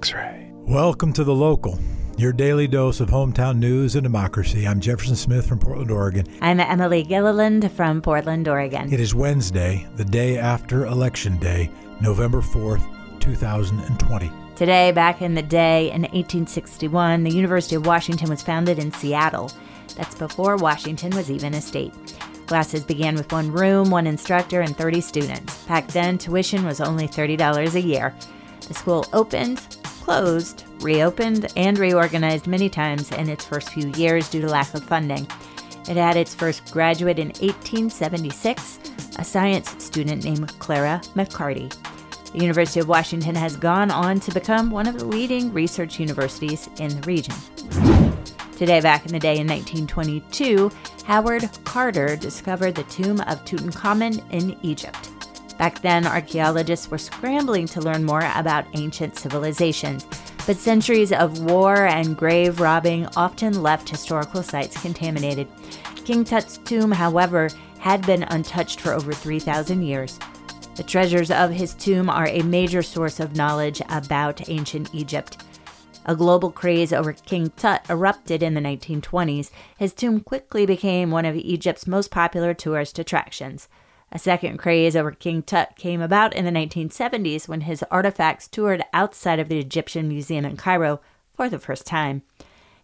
X ray. Welcome to The Local, your daily dose of hometown news and democracy. I'm Jefferson Smith from Portland, Oregon. I'm Emily Gilliland from Portland, Oregon. It is Wednesday, the day after Election Day, November 4th, 2020. Today, back in the day, in 1861, the University of Washington was founded in Seattle. That's before Washington was even a state. Classes began with one room, one instructor, and 30 students. Back then, tuition was only $30 a year. The school opened, closed, reopened, and reorganized many times in its first few years due to lack of funding. It had its first graduate in 1876, a science student named Clara McCarty. The University of Washington has gone on to become one of the leading research universities in the region. Today, back in the day in 1922, Howard Carter discovered the tomb of Tutankhamun in Egypt. Back then, archaeologists were scrambling to learn more about ancient civilizations, but centuries of war and grave robbing often left historical sites contaminated. King Tut's tomb, however, had been untouched for over 3,000 years. The treasures of his tomb are a major source of knowledge about ancient Egypt. A global craze over King Tut erupted in the 1920s. His tomb quickly became one of Egypt's most popular tourist attractions. A second craze over King Tut came about in the 1970s when his artifacts toured outside of the Egyptian Museum in Cairo for the first time.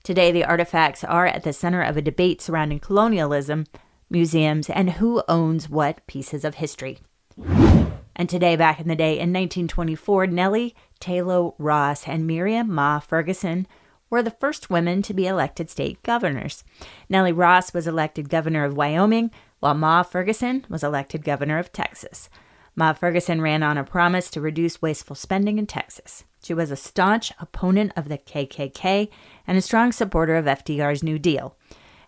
Today, the artifacts are at the center of a debate surrounding colonialism, museums, and who owns what pieces of history. And today, back in the day, in 1924, Nellie Taylor Ross and Miriam Ma Ferguson were the first women to be elected state governors. Nellie Ross was elected governor of Wyoming, while Ma Ferguson was elected governor of Texas. Ma Ferguson ran on a promise to reduce wasteful spending in Texas. She was a staunch opponent of the KKK and a strong supporter of FDR's New Deal.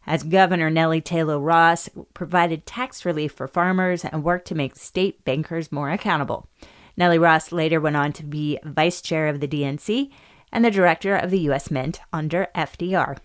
As governor, Nellie Taylor Ross provided tax relief for farmers and worked to make state bankers more accountable. Nellie Ross later went on to be vice chair of the DNC and the director of the U.S. Mint under FDR.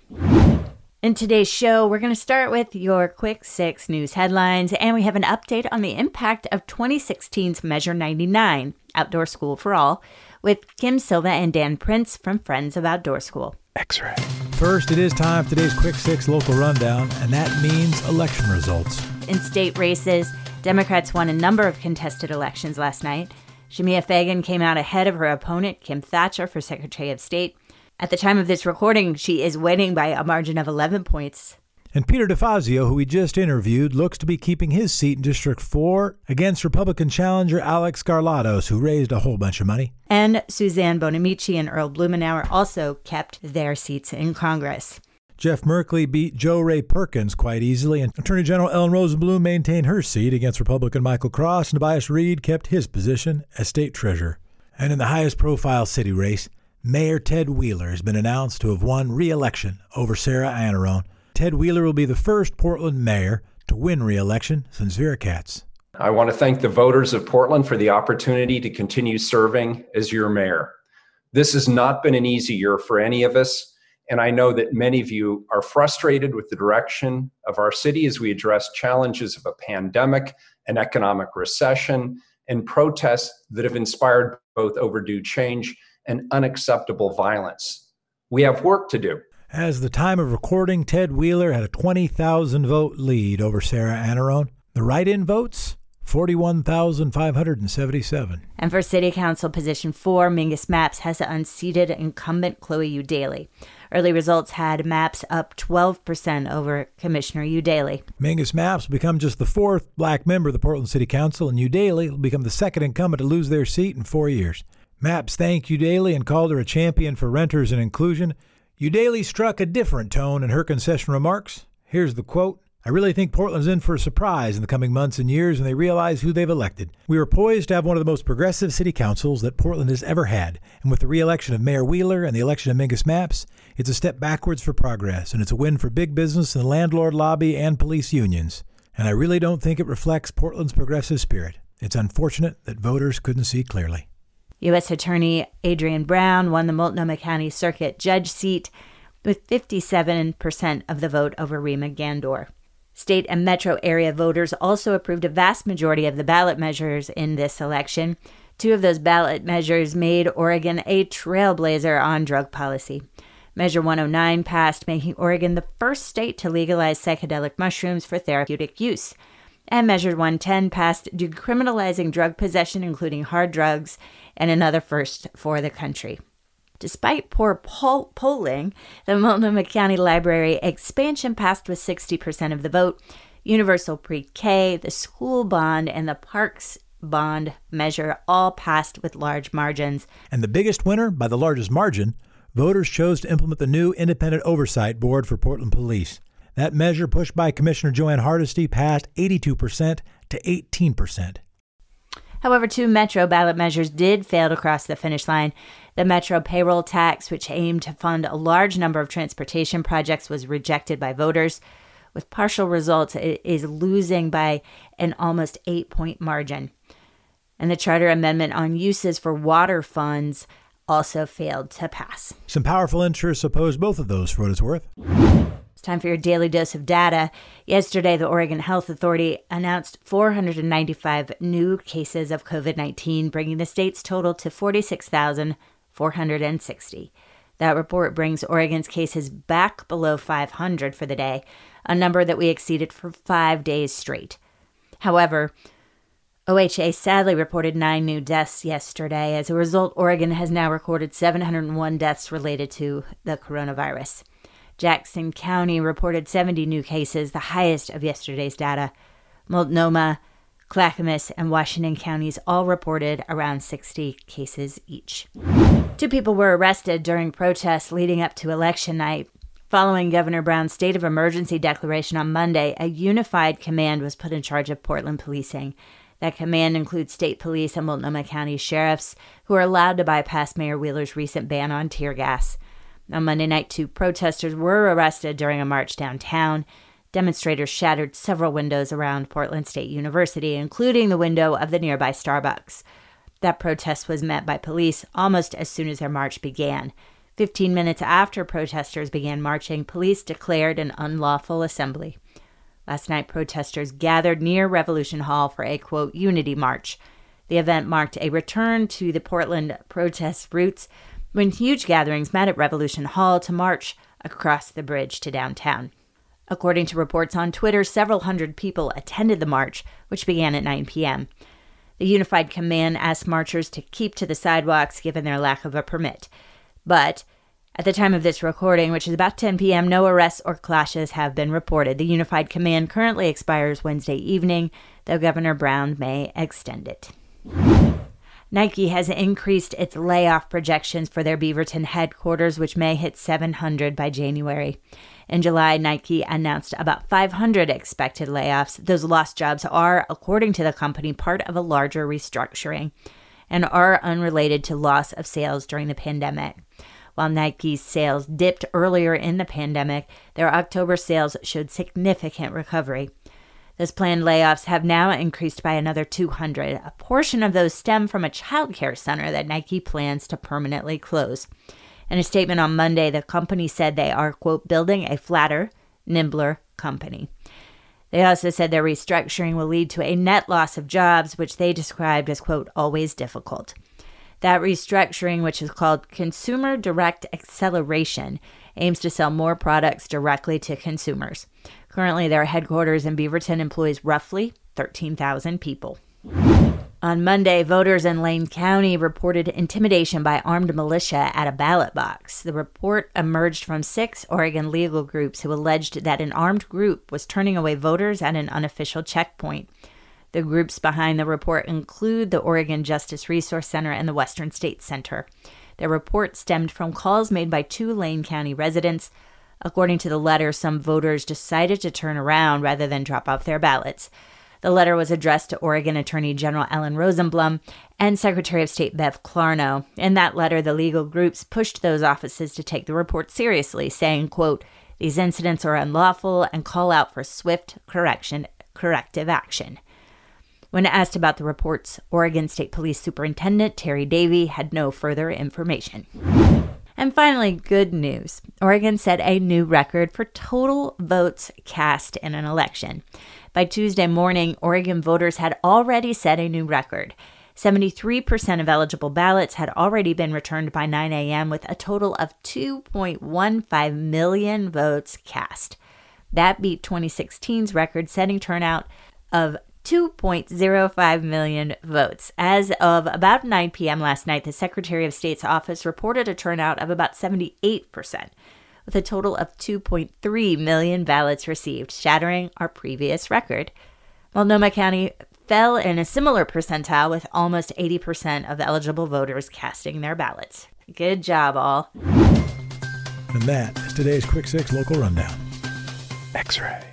In today's show, we're going to start with your quick six news headlines, and we have an update on the impact of 2016's Measure 99, Outdoor School for All, with Kim Silva and Dan Prince from Friends of Outdoor School. X ray. First, it is time for today's Quick Six local rundown, and that means election results. In state races, Democrats won a number of contested elections last night. Shemia Fagan came out ahead of her opponent, Kim Thatcher, for Secretary of State. At the time of this recording, she is winning by a margin of 11 points. And Peter DeFazio, who we just interviewed, looks to be keeping his seat in District 4 against Republican challenger Alek Skarlatos, who raised a whole bunch of money. And Suzanne Bonamici and Earl Blumenauer also kept their seats in Congress. Jeff Merkley beat Jo Rae Perkins quite easily, and Attorney General Ellen Rosenblum maintained her seat against Republican Michael Cross, and Tobias Read kept his position as state treasurer. And in the highest profile city race, Mayor Ted Wheeler has been announced to have won re election over Sarah Iannarone. Ted Wheeler will be the first Portland mayor to win re election since Vera Katz. I want to thank the voters of Portland for the opportunity to continue serving as your mayor. This has not been an easy year for any of us, and I know that many of you are frustrated with the direction of our city as we address challenges of a pandemic, an economic recession, and protests that have inspired both overdue change and unacceptable violence. We have work to do. As the time of recording, Ted Wheeler had a 20,000 vote lead over Sarah Iannarone. The write in votes? 41,577. And for City Council position four, Mingus Mapps has unseated incumbent Chloe Eudaly. Early results had Mapps up 12% over Commissioner Eudaly. Mingus Mapps will become just the fourth black member of the Portland City Council, and Eudaly will become the second incumbent to lose their seat in four years. Mapps thanked Eudaly and called her a champion for renters and inclusion. Eudaly struck a different tone in her concession remarks. Here's the quote I really think Portland's in for a surprise in the coming months and years when they realize who they've elected. We are poised to have one of the most progressive city councils that Portland has ever had, and with the re-election of Mayor Wheeler and the election of Mingus Mapps, it's a step backwards for progress, and it's a win for big business and the landlord lobby and police unions. And I really don't think it reflects Portland's progressive spirit. It's unfortunate that voters couldn't see clearly. U.S. Attorney Adrian Brown won the Multnomah County Circuit Judge seat with 57% of the vote over Rima Ghandour. State and metro area voters also approved a vast majority of the ballot measures in this election. Two of those ballot measures made Oregon a trailblazer on drug policy. Measure 109 passed, making Oregon the first state to legalize psychedelic mushrooms for therapeutic use. And Measure 110 passed, decriminalizing drug possession, including hard drugs, and another first for the country. Despite poor poll- polling, the Multnomah County Library expansion passed with 60% of the vote. Universal Pre K, the school bond, and the parks bond measure all passed with large margins. And the biggest winner, by the largest margin, voters chose to implement the new Independent Oversight Board for Portland Police. That measure, pushed by Commissioner Jo Ann Hardesty, passed 82% to 18%. However, two Metro ballot measures did fail to cross the finish line. The Metro payroll tax, which aimed to fund a large number of transportation projects, was rejected by voters. With partial results, it is losing by an almost eight point margin. And the charter amendment on uses for water funds also failed to pass. Some powerful interests oppose both of those, for what it's worth. Time for your daily dose of data. Yesterday, the Oregon Health Authority announced 495 new cases of COVID 19, bringing the state's total to 46,460. That report brings Oregon's cases back below 500 for the day, a number that we exceeded for five days straight. However, OHA sadly reported nine new deaths yesterday. As a result, Oregon has now recorded 701 deaths related to the coronavirus. Jackson County reported 70 new cases, the highest of yesterday's data. Multnomah, Clackamas, and Washington counties all reported around 60 cases each. Two people were arrested during protests leading up to election night. Following Governor Brown's state of emergency declaration on Monday, a unified command was put in charge of Portland policing. That command includes state police and Multnomah County sheriffs, who are allowed to bypass Mayor Wheeler's recent ban on tear gas. On Monday night, two protesters were arrested during a march downtown. Demonstrators shattered several windows around Portland State University, including the window of the nearby Starbucks. That protest was met by police almost as soon as their march began. Fifteen minutes after protesters began marching, police declared an unlawful assembly. Last night, protesters gathered near Revolution Hall for a quote, unity march. The event marked a return to the Portland protest roots when huge gatherings met at Revolution Hall to march across the bridge to downtown. According to reports on Twitter, several hundred people attended the march, which began at 9 p.m. The Unified Command asked marchers to keep to the sidewalks given their lack of a permit. But at the time of this recording, which is about 10 p.m., no arrests or clashes have been reported. The Unified Command currently expires Wednesday evening, though Governor Brown may extend it. Nike has increased its layoff projections for their Beaverton headquarters, which may hit 700 by January. In July, Nike announced about 500 expected layoffs. Those lost jobs are, according to the company, part of a larger restructuring and are unrelated to loss of sales during the pandemic. While Nike's sales dipped earlier in the pandemic, their October sales showed significant recovery. Those planned layoffs have now increased by another 200. A portion of those stem from a childcare center that Nike plans to permanently close. In a statement on Monday, the company said they are, quote, building a flatter, nimbler company. They also said their restructuring will lead to a net loss of jobs, which they described as, quote, always difficult. That restructuring, which is called Consumer Direct Acceleration, aims to sell more products directly to consumers. Currently, their headquarters in Beaverton employs roughly 13,000 people. On Monday, voters in Lane County reported intimidation by armed militia at a ballot box. The report emerged from six Oregon legal groups who alleged that an armed group was turning away voters at an unofficial checkpoint. The groups behind the report include the Oregon Justice Resource Center and the Western States Center. The report stemmed from calls made by two Lane County residents According to the letter, some voters decided to turn around rather than drop off their ballots. The letter was addressed to Oregon Attorney General Ellen Rosenblum and Secretary of State Bev Clarno. In that letter, the legal groups pushed those offices to take the report seriously, saying, quote, these incidents are unlawful and call out for swift correction corrective action. When asked about the reports, Oregon State Police Superintendent Terry Davey had no further information. And finally, good news Oregon set a new record for total votes cast in an election. By Tuesday morning, Oregon voters had already set a new record. 73% of eligible ballots had already been returned by 9 a.m., with a total of 2.15 million votes cast. That beat 2016's record setting turnout of 2.05 million votes. As of about 9 p.m. last night, the Secretary of State's office reported a turnout of about 78%, with a total of 2.3 million ballots received, shattering our previous record. Multnomah County fell in a similar percentile with almost 80% of eligible voters casting their ballots. Good job, all. And that is today's Quick Six local rundown. X ray.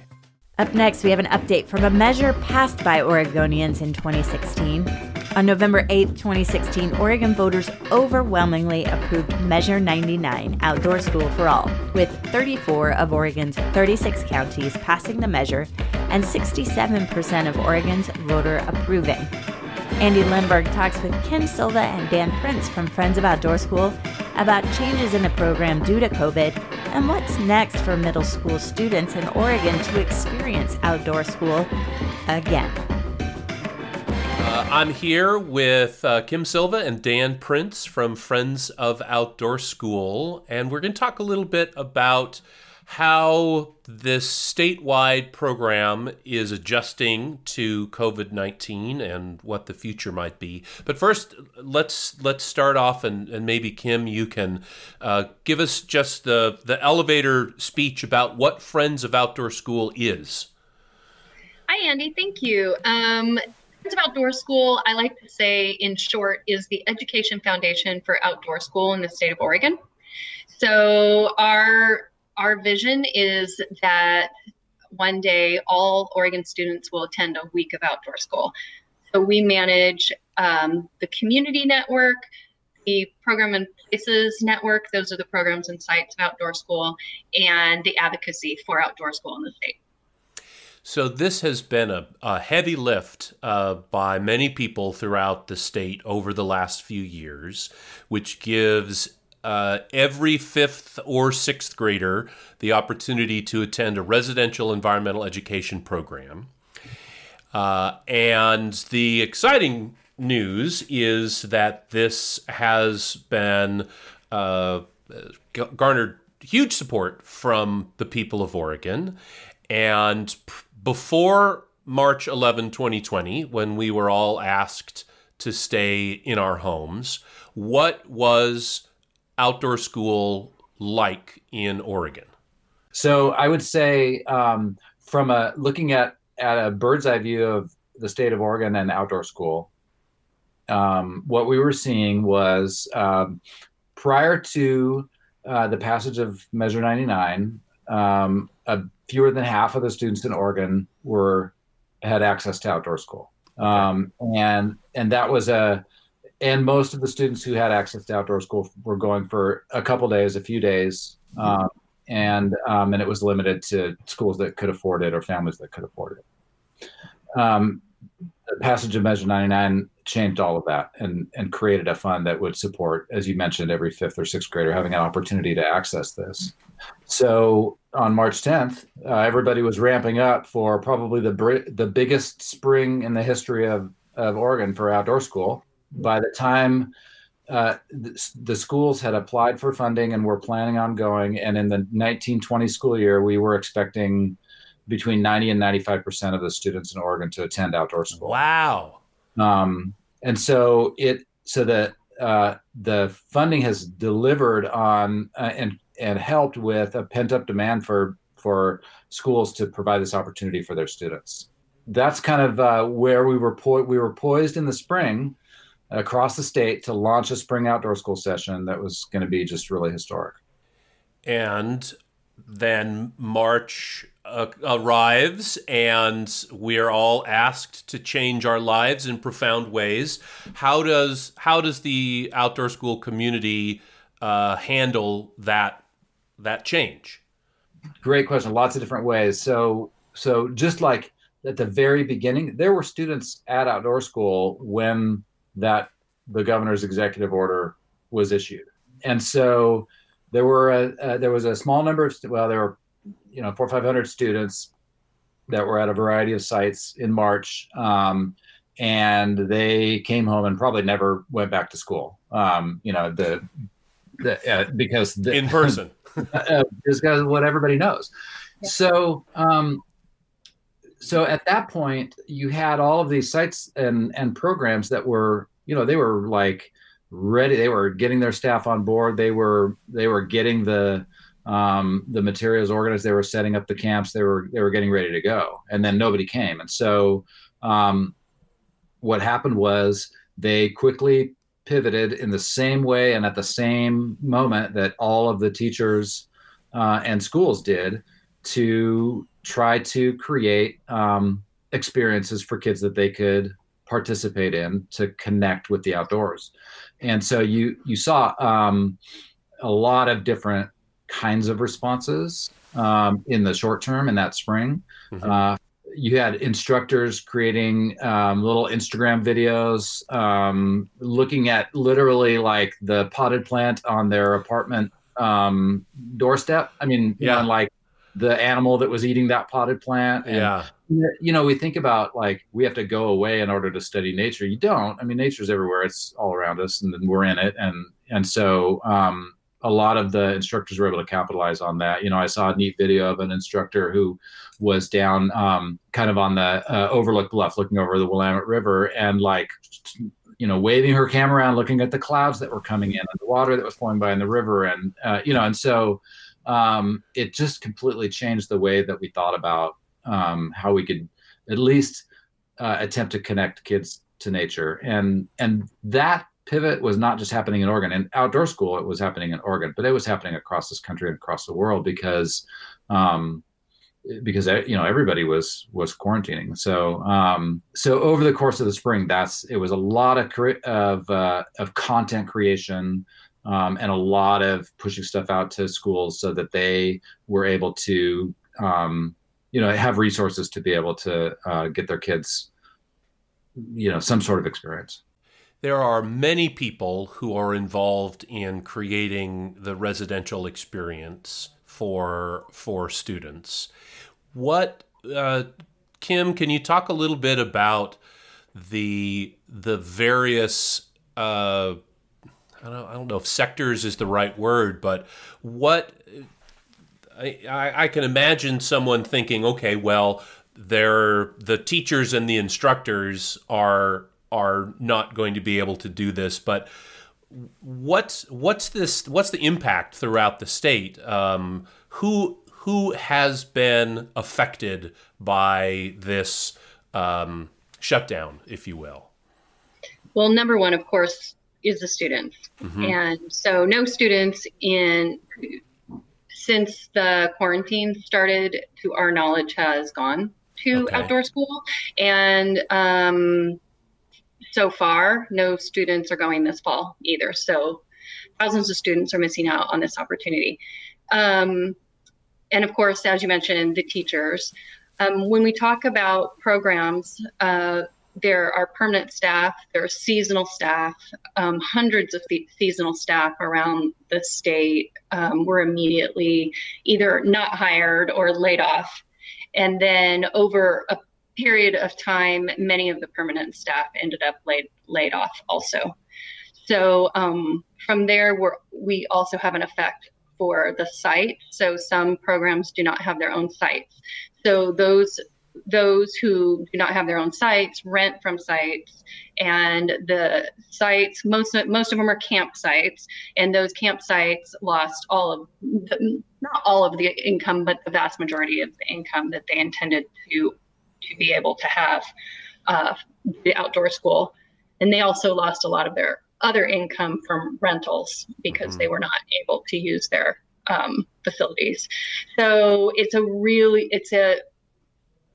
Up next, we have an update from a measure passed by Oregonians in 2016. On November 8, 2016, Oregon voters overwhelmingly approved Measure 99 Outdoor School for All, with 34 of Oregon's 36 counties passing the measure and 67% of Oregon's voter approving. Andy Lindberg talks with Kim Silva and Dan Prince from Friends of Outdoor School about changes in the program due to COVID and what's next for middle school students in Oregon to experience outdoor school again. Uh, I'm here with uh, Kim Silva and Dan Prince from Friends of Outdoor School, and we're going to talk a little bit about how this statewide program is adjusting to COVID nineteen and what the future might be. But first, let's let's start off and, and maybe Kim, you can uh, give us just the the elevator speech about what Friends of Outdoor School is. Hi, Andy. Thank you. Um, Friends of Outdoor School, I like to say in short, is the education foundation for outdoor school in the state of Oregon. So our our vision is that one day all Oregon students will attend a week of outdoor school. So we manage um, the community network, the program and places network. Those are the programs and sites of outdoor school, and the advocacy for outdoor school in the state. So this has been a, a heavy lift uh, by many people throughout the state over the last few years, which gives uh, every fifth or sixth grader the opportunity to attend a residential environmental education program. Uh, and the exciting news is that this has been uh, garnered huge support from the people of Oregon. And p- before March 11, 2020, when we were all asked to stay in our homes, what was outdoor school like in Oregon? So I would say, um, from a looking at at a bird's eye view of the state of Oregon and outdoor school, um, what we were seeing was um, prior to uh, the passage of Measure 99, um, fewer than half of the students in Oregon were had access to outdoor school, um, and and that was a and most of the students who had access to outdoor school were going for a couple days, a few days, um, and um, and it was limited to schools that could afford it or families that could afford it. Um, the passage of Measure 99 changed all of that and and created a fund that would support, as you mentioned, every fifth or sixth grader having an opportunity to access this. So on March 10th, uh, everybody was ramping up for probably the the biggest spring in the history of of Oregon for outdoor school by the time uh, the, the, schools had applied for funding and were planning on going, and in the 1920 school year, we were expecting between 90 and 95 percent of the students in Oregon to attend outdoor school. Wow! Um, and so it so that uh, the funding has delivered on uh, and and helped with a pent up demand for for schools to provide this opportunity for their students. That's kind of uh, where we were po- we were poised in the spring across the state to launch a spring outdoor school session that was going to be just really historic. And then March uh, arrives, and we're all asked to change our lives in profound ways. How does how does the outdoor school community uh, handle that that change? Great question. Lots of different ways. So so just like at the very beginning, there were students at outdoor school when that the governor's executive order was issued. And so there were a, uh, there was a small number of well there were you know four or five hundred students that were at a variety of sites in March, um, and they came home and probably never went back to school. Um, you know, the, the uh, because the, in person, uh, because what everybody knows. Yeah. So, um, so at that point, you had all of these sites and and programs that were, you know, they were like ready. They were getting their staff on board. They were they were getting the um, the materials organized. They were setting up the camps. They were they were getting ready to go, and then nobody came. And so, um, what happened was they quickly pivoted in the same way and at the same moment that all of the teachers uh, and schools did to try to create um, experiences for kids that they could participate in to connect with the outdoors. And so you you saw um, a lot of different kinds of responses um, in the short term in that spring. Mm-hmm. Uh, you had instructors creating um, little Instagram videos, um, looking at literally like the potted plant on their apartment um, doorstep. I mean, yeah, know, like the animal that was eating that potted plant. And, yeah. You know, we think about like we have to go away in order to study nature. You don't. I mean, nature's everywhere. It's all around us, and we're in it. And and so um, a lot of the instructors were able to capitalize on that. You know, I saw a neat video of an instructor who was down um, kind of on the uh, overlook bluff looking over the Willamette River and like, you know, waving her camera around, looking at the clouds that were coming in and the water that was flowing by in the river. And, uh, you know, and so um, it just completely changed the way that we thought about um, how we could at least uh, attempt to connect kids to nature. And, and that pivot was not just happening in Oregon. In outdoor school, it was happening in Oregon, but it was happening across this country and across the world because um, because uh, you know everybody was was quarantining. So um, so over the course of the spring, that's it was a lot of of uh, of content creation. Um, and a lot of pushing stuff out to schools so that they were able to, um, you know, have resources to be able to uh, get their kids, you know, some sort of experience there are many people who are involved in creating the residential experience for for students. What uh, Kim, can you talk a little bit about the the various uh, I don't, I don't know if sectors is the right word, but what I, I can imagine someone thinking, okay, well, they're the teachers and the instructors are are not going to be able to do this. But what's what's this? What's the impact throughout the state? Um, who who has been affected by this um, shutdown, if you will? Well, number one, of course, is the students, mm-hmm. and so no students in since the quarantine started, to our knowledge, has gone to okay. outdoor school, and um, so far, no students are going this fall either. So thousands of students are missing out on this opportunity. Um, and of course, as you mentioned, the teachers. Um, when we talk about programs, uh, there are permanent staff, there are seasonal staff, um, hundreds of seasonal staff around the state um, were immediately either not hired or laid off. And then over a period of time, many of the permanent staff ended up laid laid off also. So um, from there, we we also have an effect for the site. So some programs do not have their own sites. So those those who do not have their own sites rent from sites and the sites most of, most of them are campsites and those campsites lost all of the, not all of the income but the vast majority of the income that they intended to to be able to have uh, the outdoor school. And they also lost a lot of their other income from rentals because mm-hmm. they were not able to use their um, facilities. So it's a really, it's a,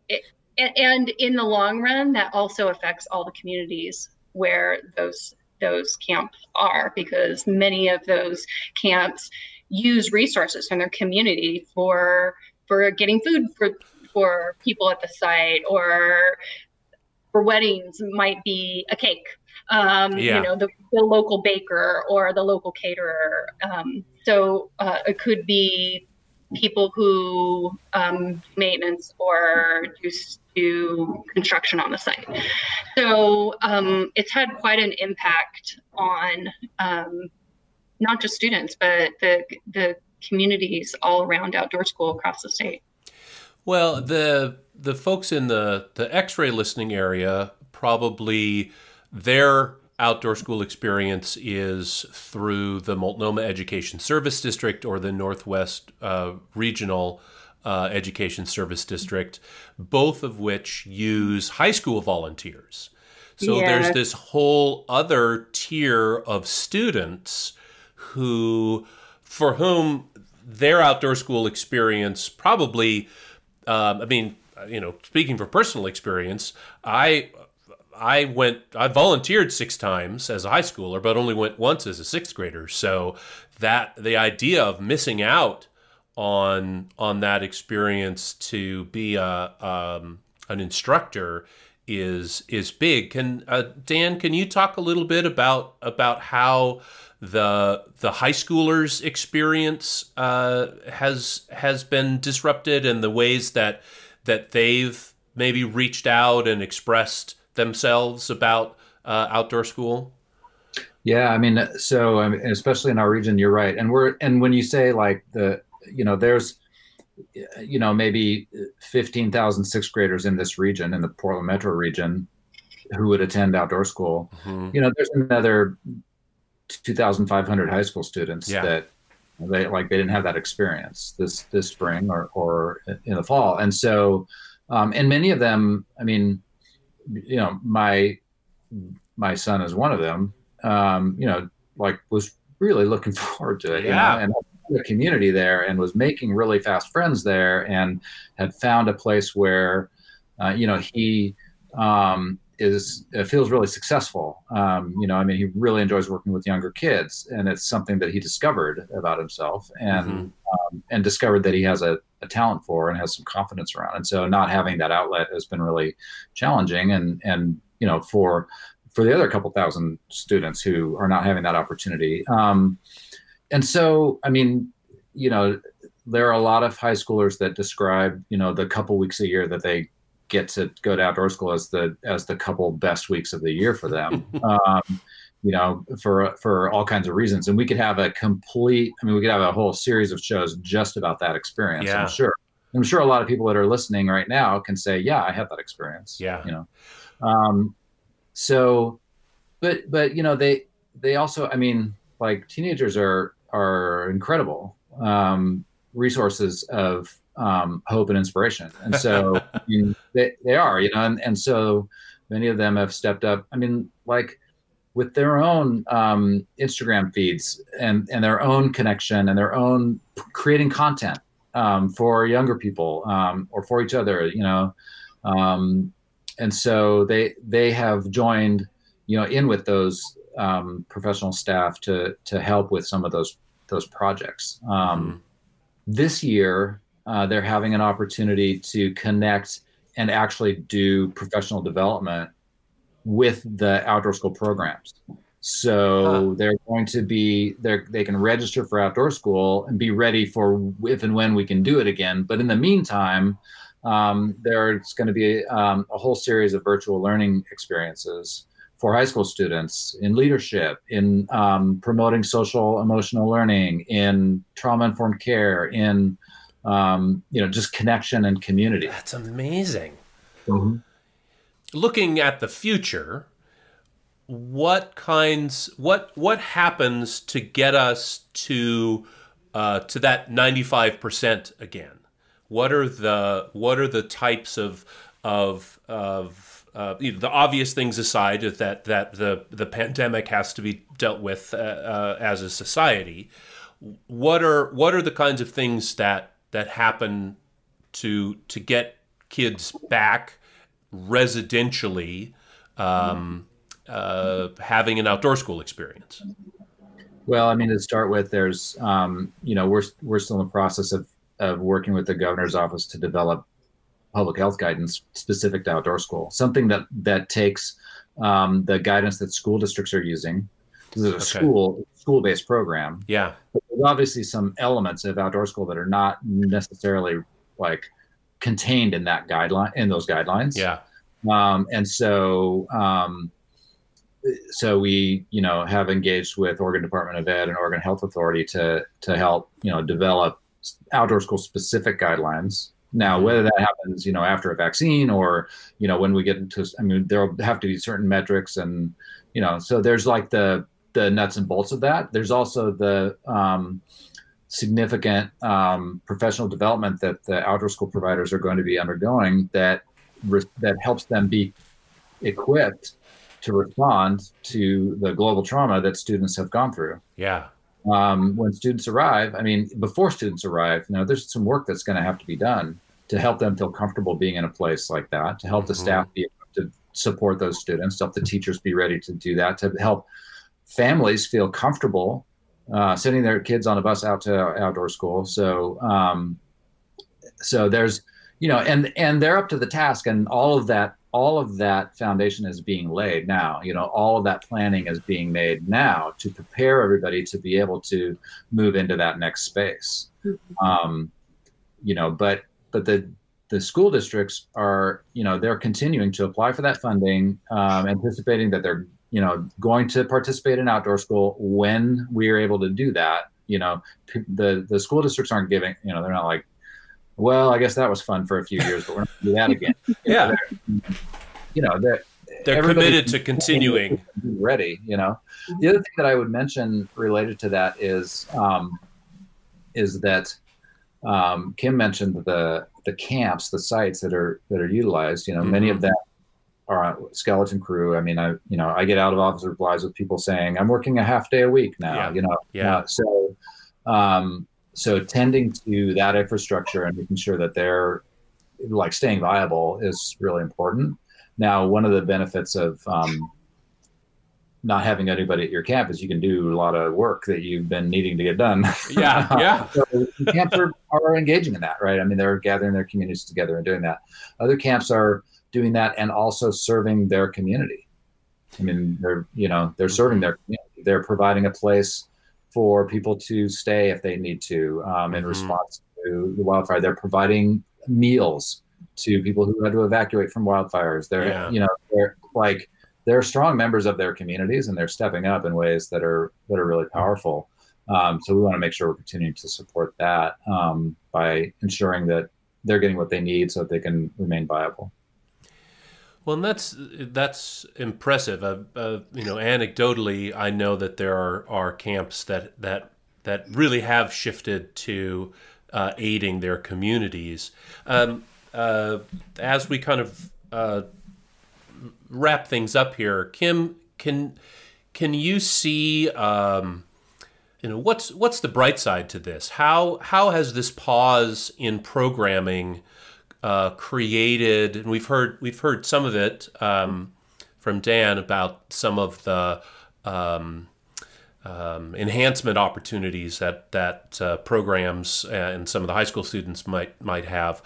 it, and in the long run, that also affects all the communities where those those camps are because many of those camps use resources from their community for for getting food for for people at the site or for weddings might be a cake um, yeah. you know the, the, local baker or the local caterer um, so uh, it could be people who um, maintenance or do to construction on the site. So um, it's had quite an impact on um, not just students, but the the communities all around outdoor school across the state. Well, the the folks in the the X-ray listening area probably their outdoor school experience is through the Multnomah Education Service District or the Northwest uh, Regional uh, Education Service District, both of which use high school volunteers. So yeah. there's this whole other tier of students who, for whom their outdoor school experience probably, um, I mean, you know, speaking for personal experience, I I went I volunteered six times as a high schooler, but only went once as a sixth grader. So that the idea of missing out on on that experience to be a um, an instructor is is big. Can uh, Dan? Can you talk a little bit about about how the the high schoolers experience uh, has has been disrupted and the ways that that they've maybe reached out and expressed themselves about uh, outdoor school? Yeah, I mean, so I mean, especially in our region, you're right, and we're and when you say like the, you know, there's, you know, maybe 15,000 sixth graders in this region, in the Portland metro region, who would attend outdoor school. Mm-hmm. You know, there's another 2,500 high school students yeah. that they like they didn't have that experience this this spring or or in the fall, and so, um, and many of them, I mean you know, my my son is one of them. Um, you know, like was really looking forward to it. Yeah. You know, and the community there, and was making really fast friends there, and had found a place where, uh, you know, he um, is uh, feels really successful. Um, you know, I mean, he really enjoys working with younger kids, and it's something that he discovered about himself, and mm-hmm. um, and discovered that he has a, a, talent for and has some confidence around. And so, not having that outlet has been really challenging. And and you know, for for the other couple thousand students who are not having that opportunity. Um, and so, I mean, you know, there are a lot of high schoolers that describe, you know, the couple weeks a year that they get to go to outdoor school as the as the couple best weeks of the year for them. um, you know, for for all kinds of reasons, and we could have a complete. I mean, we could have a whole series of shows just about that experience. Yeah. I'm sure. I'm sure a lot of people that are listening right now can say, "Yeah, I had that experience." Yeah. You know, um, so, but but you know they they also. I mean, like teenagers are are incredible um, resources of um, hope and inspiration. And so I mean, they, they are, you know, and, and so many of them have stepped up. I mean, like with their own um, Instagram feeds and, and their own connection and their own creating content um, for younger people um, or for each other, you know. Um, and so they they have joined, you know, in with those um, professional staff to to help with some of those those projects. Mm-hmm. This year, uh, they're having an opportunity to connect and actually do professional development with the outdoor school programs. So huh. they're going to be they they can register for outdoor school and be ready for if and when we can do it again. But in the meantime, um, there's going to be um, a whole series of virtual learning experiences for high school students in leadership, in um, promoting social emotional learning, in trauma informed care, in um, you know, just connection and community. That's amazing. Mm-hmm. Looking at the future, what kinds, what what happens to get us to uh, to that ninety five percent again? What are the what are the types of of of uh, you know, the obvious things aside that that the the pandemic has to be dealt with uh, uh, as a society. What are what are the kinds of things that that happen to to get kids back residentially um, uh, having an outdoor school experience? Well, I mean, to start with, there's um, you know we're we're still in the process of of working with the governor's office to develop public health guidance specific to outdoor school, something that that takes um, the guidance that school districts are using. This is a okay. school school based program. Yeah. But there's obviously some elements of outdoor school that are not necessarily like contained in that guideline in those guidelines. Yeah. Um, and so um, so we you know have engaged with Oregon Department of Ed and Oregon Health Authority to to help you know develop outdoor school specific guidelines. Now, whether that happens, you know, after a vaccine or, you know, when we get into, I mean, there'll have to be certain metrics and, you know, so there's like the the nuts and bolts of that. There's also the um, significant um, professional development that the outdoor school providers are going to be undergoing that re- that helps them be equipped to respond to the global trauma that students have gone through. Yeah. Um, when students arrive, I mean, before students arrive, you know, there's some work that's going to have to be done to help them feel comfortable being in a place like that, to help mm-hmm. the staff be able to support those students, to help the teachers be ready to do that, to help families feel comfortable uh, sending their kids on a bus out to outdoor school. So, um, so there's, you know, and and they're up to the task, and all of that, all of that foundation is being laid now. You know, all of that planning is being made now to prepare everybody to be able to move into that next space. Mm-hmm. Um, you know, but but the the school districts are, you know, they're continuing to apply for that funding, um, anticipating that they're you know, going to participate in outdoor school when we are able to do that. You know, the the school districts aren't giving. You know, they're not like, well, I guess that was fun for a few years, but we're not going to do that again. yeah. You know, they're they're committed to continuing. Ready. You know, the other thing that I would mention related to that is um, is that um, Kim mentioned the the camps, the sites that are that are utilized. You know, mm-hmm. many of them are skeleton crew. I mean, I you know I get out of office replies with people saying I'm working a half day a week now. Yeah. You know, yeah. Uh, so um, so tending to that infrastructure and making sure that they're like staying viable is really important. Now, one of the benefits of um, not having anybody at your camp is you can do a lot of work that you've been needing to get done. Yeah, yeah. so camps are, are engaging in that, right? I mean, they're gathering their communities together and doing that. Other camps are doing that and also serving their community. I mean, they're you know they're serving their community. They're providing a place for people to stay if they need to um, in mm-hmm. response to the wildfire. They're providing meals to people who had to evacuate from wildfires. They're yeah. you know they're like they're strong members of their communities and they're stepping up in ways that are that are really powerful. Um, so we want to make sure we're continuing to support that um, by ensuring that they're getting what they need so that they can remain viable. Well, and that's that's impressive. Uh, uh, you know, anecdotally, I know that there are, are camps that that that really have shifted to uh, aiding their communities. Um, uh, as we kind of uh, wrap things up here, Kim, can can you see? Um, you know, what's what's the bright side to this? How how has this pause in programming? Uh, created, and we've heard we've heard some of it um, from Dan about some of the um, um, enhancement opportunities that that uh, programs and some of the high school students might might have.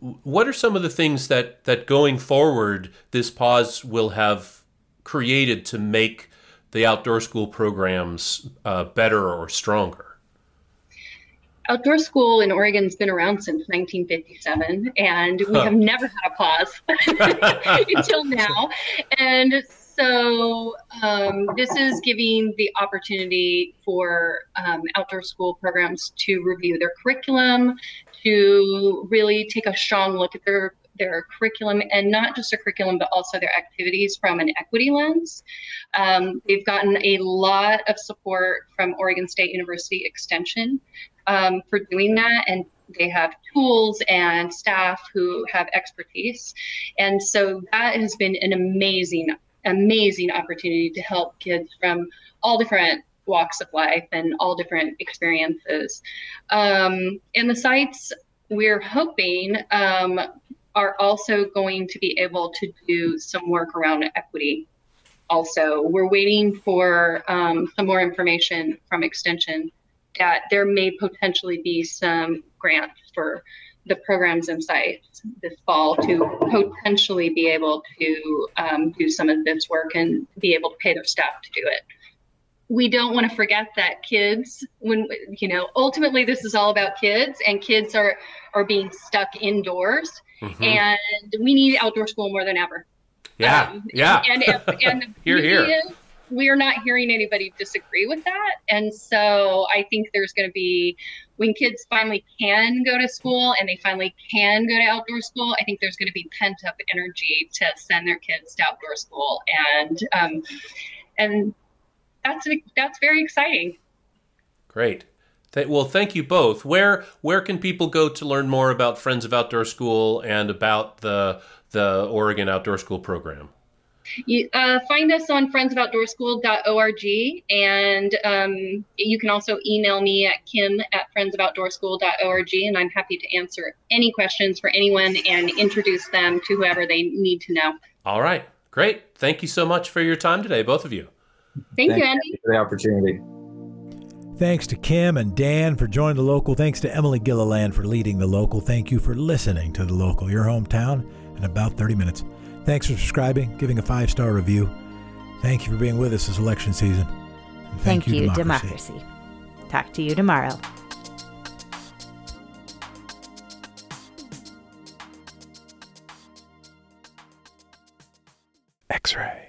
What are some of the things that that going forward this pause will have created to make the outdoor school programs uh, better or stronger? Outdoor school in Oregon's been around since 1957, and we huh. have never had a pause until now. And so um, this is giving the opportunity for um, outdoor school programs to review their curriculum, to really take a strong look at their their curriculum and not just their curriculum but also their activities from an equity lens um, they've gotten a lot of support from oregon state university extension um, for doing that and they have tools and staff who have expertise. And so that has been an amazing amazing opportunity to help kids from all different walks of life and all different experiences. Um, and the sites we're hoping um, are also going to be able to do some work around equity also. We're waiting for um, some more information from extension that there may potentially be some grants for the programs and sites this fall to potentially be able to um, do some of this work and be able to pay their staff to do it. we don't want to forget that kids when you know ultimately this is all about kids and kids are are being stuck indoors mm-hmm. and we need outdoor school more than ever yeah um, yeah and and, and here here is, we are not hearing anybody disagree with that and so i think there's going to be when kids finally can go to school and they finally can go to outdoor school i think there's going to be pent up energy to send their kids to outdoor school and um, and that's that's very exciting. Great. Well, thank you both. Where where can people go to learn more about Friends of Outdoor School and about the the Oregon Outdoor School program? You, uh, find us on friendsofoutdoorschool.org, and um, you can also email me at kim at friendsofoutdoorschool.org, and I'm happy to answer any questions for anyone and introduce them to whoever they need to know. All right, great. Thank you so much for your time today, both of you. Thank, Thank you, Andy. for the opportunity. Thanks to Kim and Dan for joining the local. Thanks to Emily Gilliland for leading the local. Thank you for listening to the local, your hometown, in about 30 minutes. Thanks for subscribing, giving a five star review. Thank you for being with us this election season. And thank, thank you, you democracy. democracy. Talk to you tomorrow. X ray.